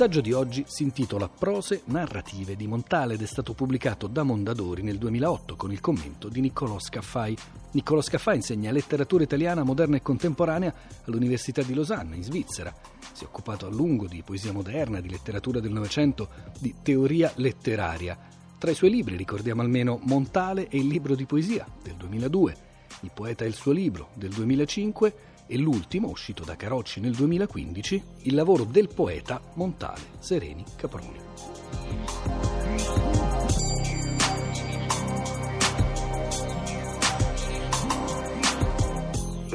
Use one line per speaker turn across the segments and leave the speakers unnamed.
saggio di oggi si intitola Prose narrative di Montale ed è stato pubblicato da Mondadori nel 2008 con il commento di Niccolò Scaffai. Niccolò Scaffai insegna letteratura italiana moderna e contemporanea all'Università di Losanna, in Svizzera. Si è occupato a lungo di poesia moderna, di letteratura del Novecento, di teoria letteraria. Tra i suoi libri ricordiamo almeno Montale e il libro di poesia del 2002, Il poeta e il suo libro del 2005 e l'ultimo, uscito da Carocci nel 2015, il lavoro del poeta Montale Sereni Caproni.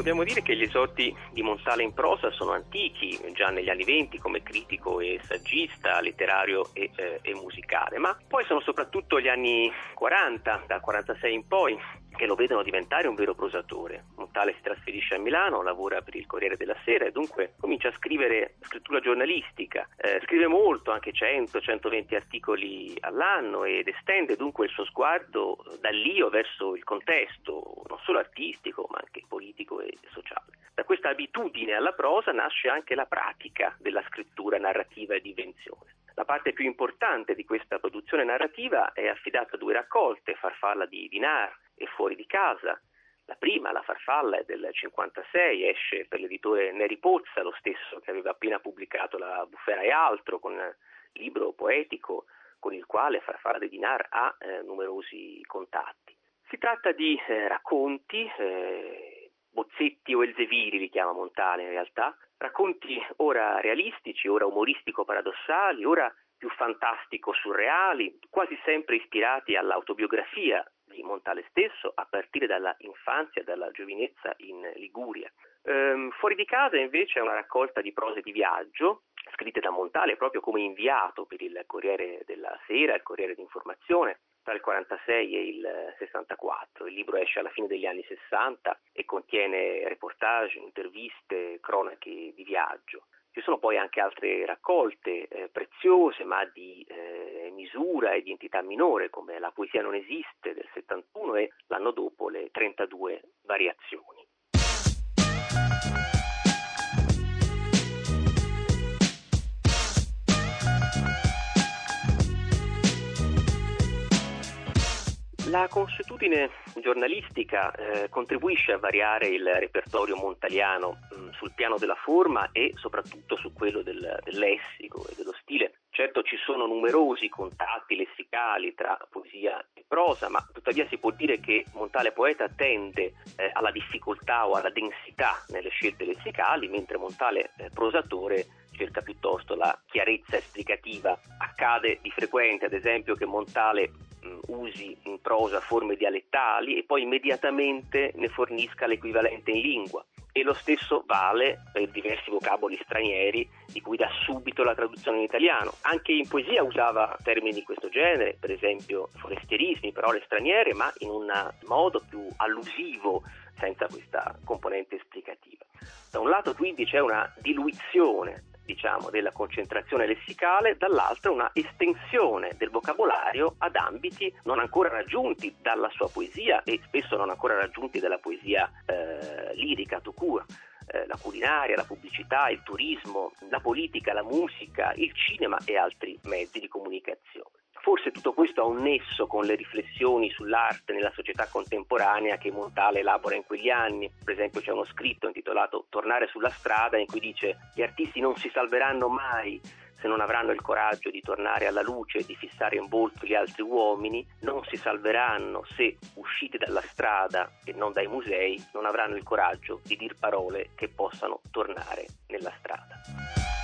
Dobbiamo dire che gli esordi di Montale in prosa sono antichi, già negli anni venti come critico e saggista, letterario e, eh, e musicale, ma poi sono soprattutto gli anni 40, dal 46 in poi, che lo vedono diventare un vero prosatore. Montale si trasferisce a Milano, lavora per il Corriere della Sera e dunque comincia a scrivere scrittura giornalistica. Eh, scrive molto, anche 100-120 articoli all'anno ed estende dunque il suo sguardo dall'io verso il contesto, non solo artistico ma anche politico e sociale. Da questa abitudine alla prosa nasce anche la pratica della scrittura narrativa e di invenzione. La parte più importante di questa produzione narrativa è affidata a due raccolte, Farfalla di Dinar e Fuori di casa. La prima, La farfalla, è del 56, esce per l'editore Neri Pozza, lo stesso che aveva appena pubblicato La bufera e altro, con libro poetico con il quale Farfalla di Dinar ha eh, numerosi contatti. Si tratta di eh, racconti, eh, bozzetti o elzeviri li chiama Montale in realtà, racconti ora realistici, ora umoristico-paradossali, ora più fantastico-surreali, quasi sempre ispirati all'autobiografia di Montale stesso, a partire dalla infanzia dalla giovinezza in Liguria. Ehm, fuori di casa invece è una raccolta di prose di viaggio, scritte da Montale proprio come inviato per il Corriere della Sera, il Corriere d'Informazione, tra il 46 e il 64. Il libro esce alla fine degli anni 60 e contiene reportage, interviste, cronache di viaggio. Ci sono poi anche altre raccolte eh, preziose ma di eh, misura e di entità minore come La poesia non esiste del 71 e l'anno dopo le 32 variazioni. La consuetudine giornalistica eh, contribuisce a variare il repertorio montaliano mh, mm, sul piano della forma e soprattutto su quello del, del lessico e dello stile. Certo ci sono numerosi contatti lessicali tra poesia e prosa, ma tuttavia si può dire che Montale Poeta tende eh, alla difficoltà o alla densità nelle scelte lessicali, mentre Montale eh, Prosatore cerca piuttosto la chiarezza esplicativa. Accade di frequente, ad esempio, che Montale usi in prosa forme dialettali e poi immediatamente ne fornisca l'equivalente in lingua. E lo stesso vale per diversi vocaboli stranieri di cui dà subito la traduzione in italiano. Anche in poesia usava termini di questo genere, per esempio forestierismi, parole straniere, ma in un modo più allusivo, senza questa componente esplicativa. Da un lato quindi c'è una diluizione diciamo, della concentrazione lessicale, dall'altra una estensione del vocabolario ad ambiti non ancora raggiunti dalla sua poesia e spesso non ancora raggiunti dalla poesia eh, lirica, tout court eh, la culinaria, la pubblicità, il turismo, la politica, la musica, il cinema e altri mezzi di comunicazione. Forse tutto questo ha un nesso con le riflessioni sull'arte nella società contemporanea che Montale elabora in quegli anni. Per esempio c'è uno scritto intitolato Tornare sulla strada in cui dice gli artisti non si salveranno mai se non avranno il coraggio di tornare alla luce e di fissare in volto gli altri uomini, non si salveranno se, usciti dalla strada e non dai musei, non avranno il coraggio di dir parole che possano tornare nella strada.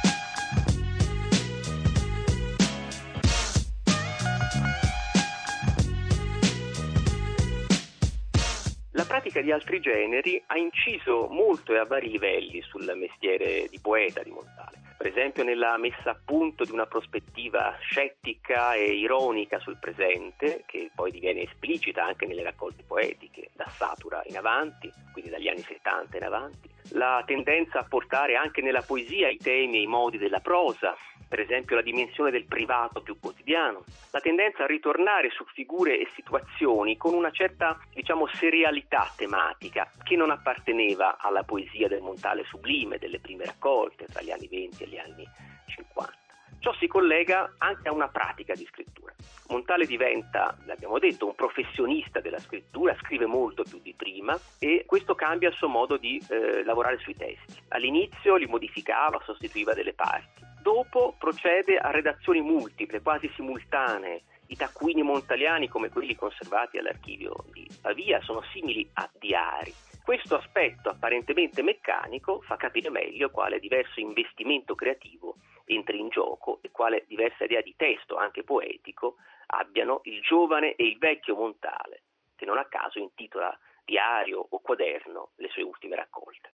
La pratica di altri generi ha inciso molto e a vari livelli sul mestiere di poeta di Montale. Per esempio nella messa a punto di una prospettiva scettica e ironica sul presente, che poi diviene esplicita anche nelle raccolte poetiche da Satura in avanti, quindi dagli anni 70 in avanti. La tendenza a portare anche nella poesia i temi e i modi della prosa, per esempio la dimensione del privato più quotidiano, la tendenza a ritornare su figure e situazioni con una certa, diciamo, serialità tematica che non apparteneva alla poesia del Montale sublime delle prime raccolte tra gli anni 20 e gli anni 50. Ciò si collega anche a una pratica di scrittura. Montale diventa, l'abbiamo detto, un professionista della scrittura, scrive molto più di prima e questo cambia il suo modo di eh, lavorare sui testi. All'inizio li modificava, sostituiva delle parti. Dopo procede a redazioni multiple, quasi simultanee. I taccuini montaliani, come quelli conservati all'archivio di Pavia, sono simili a diari. Questo aspetto apparentemente meccanico fa capire meglio quale diverso investimento creativo entri in gioco e quale diversa idea di testo, anche poetico, abbiano il giovane e il vecchio Montale, che non a caso intitola diario o quaderno le sue ultime raccolte.